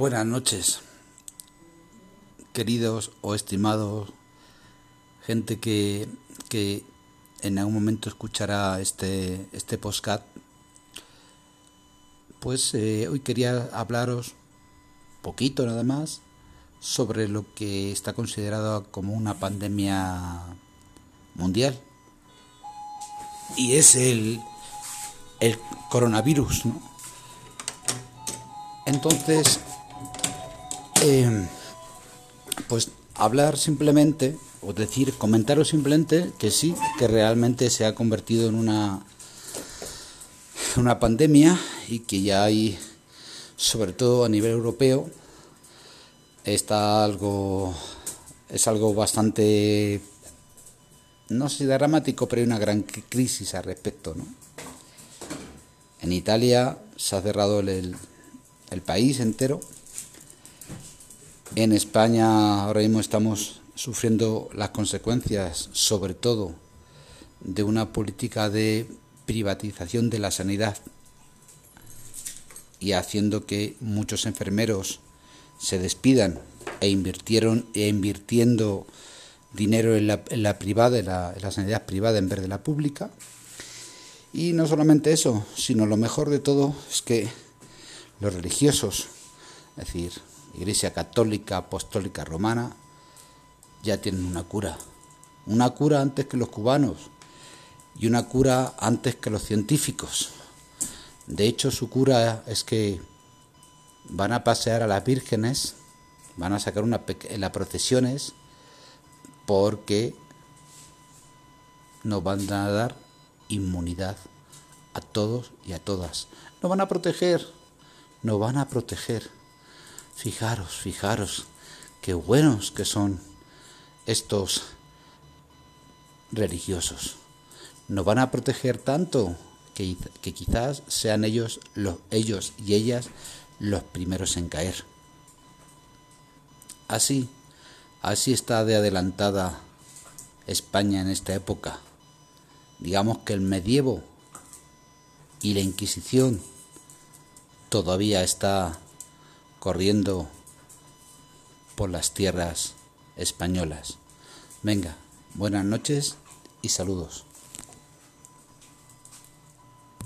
Buenas noches, queridos o estimados, gente que, que en algún momento escuchará este, este postcat. Pues eh, hoy quería hablaros poquito nada más sobre lo que está considerado como una pandemia mundial y es el, el coronavirus, ¿no? Entonces, eh, pues hablar simplemente, o decir, comentaros simplemente que sí, que realmente se ha convertido en una, una pandemia y que ya hay, sobre todo a nivel europeo, está algo, es algo bastante, no sé dramático, pero hay una gran crisis al respecto, ¿no? En Italia se ha cerrado el, el país entero. En España ahora mismo estamos sufriendo las consecuencias, sobre todo, de una política de privatización de la sanidad y haciendo que muchos enfermeros se despidan e invirtieron e invirtiendo dinero en la, privada, en la, en la sanidad privada en vez de la pública. Y no solamente eso, sino lo mejor de todo es que los religiosos, es decir, Iglesia Católica, Apostólica Romana, ya tienen una cura. Una cura antes que los cubanos y una cura antes que los científicos. De hecho, su cura es que van a pasear a las vírgenes, van a sacar una las procesiones, porque nos van a dar inmunidad a todos y a todas. Nos van a proteger nos van a proteger. Fijaros, fijaros, qué buenos que son estos religiosos. Nos van a proteger tanto que, que quizás sean ellos, los, ellos y ellas los primeros en caer. Así, así está de adelantada España en esta época. Digamos que el medievo y la Inquisición todavía está corriendo por las tierras españolas. Venga, buenas noches y saludos.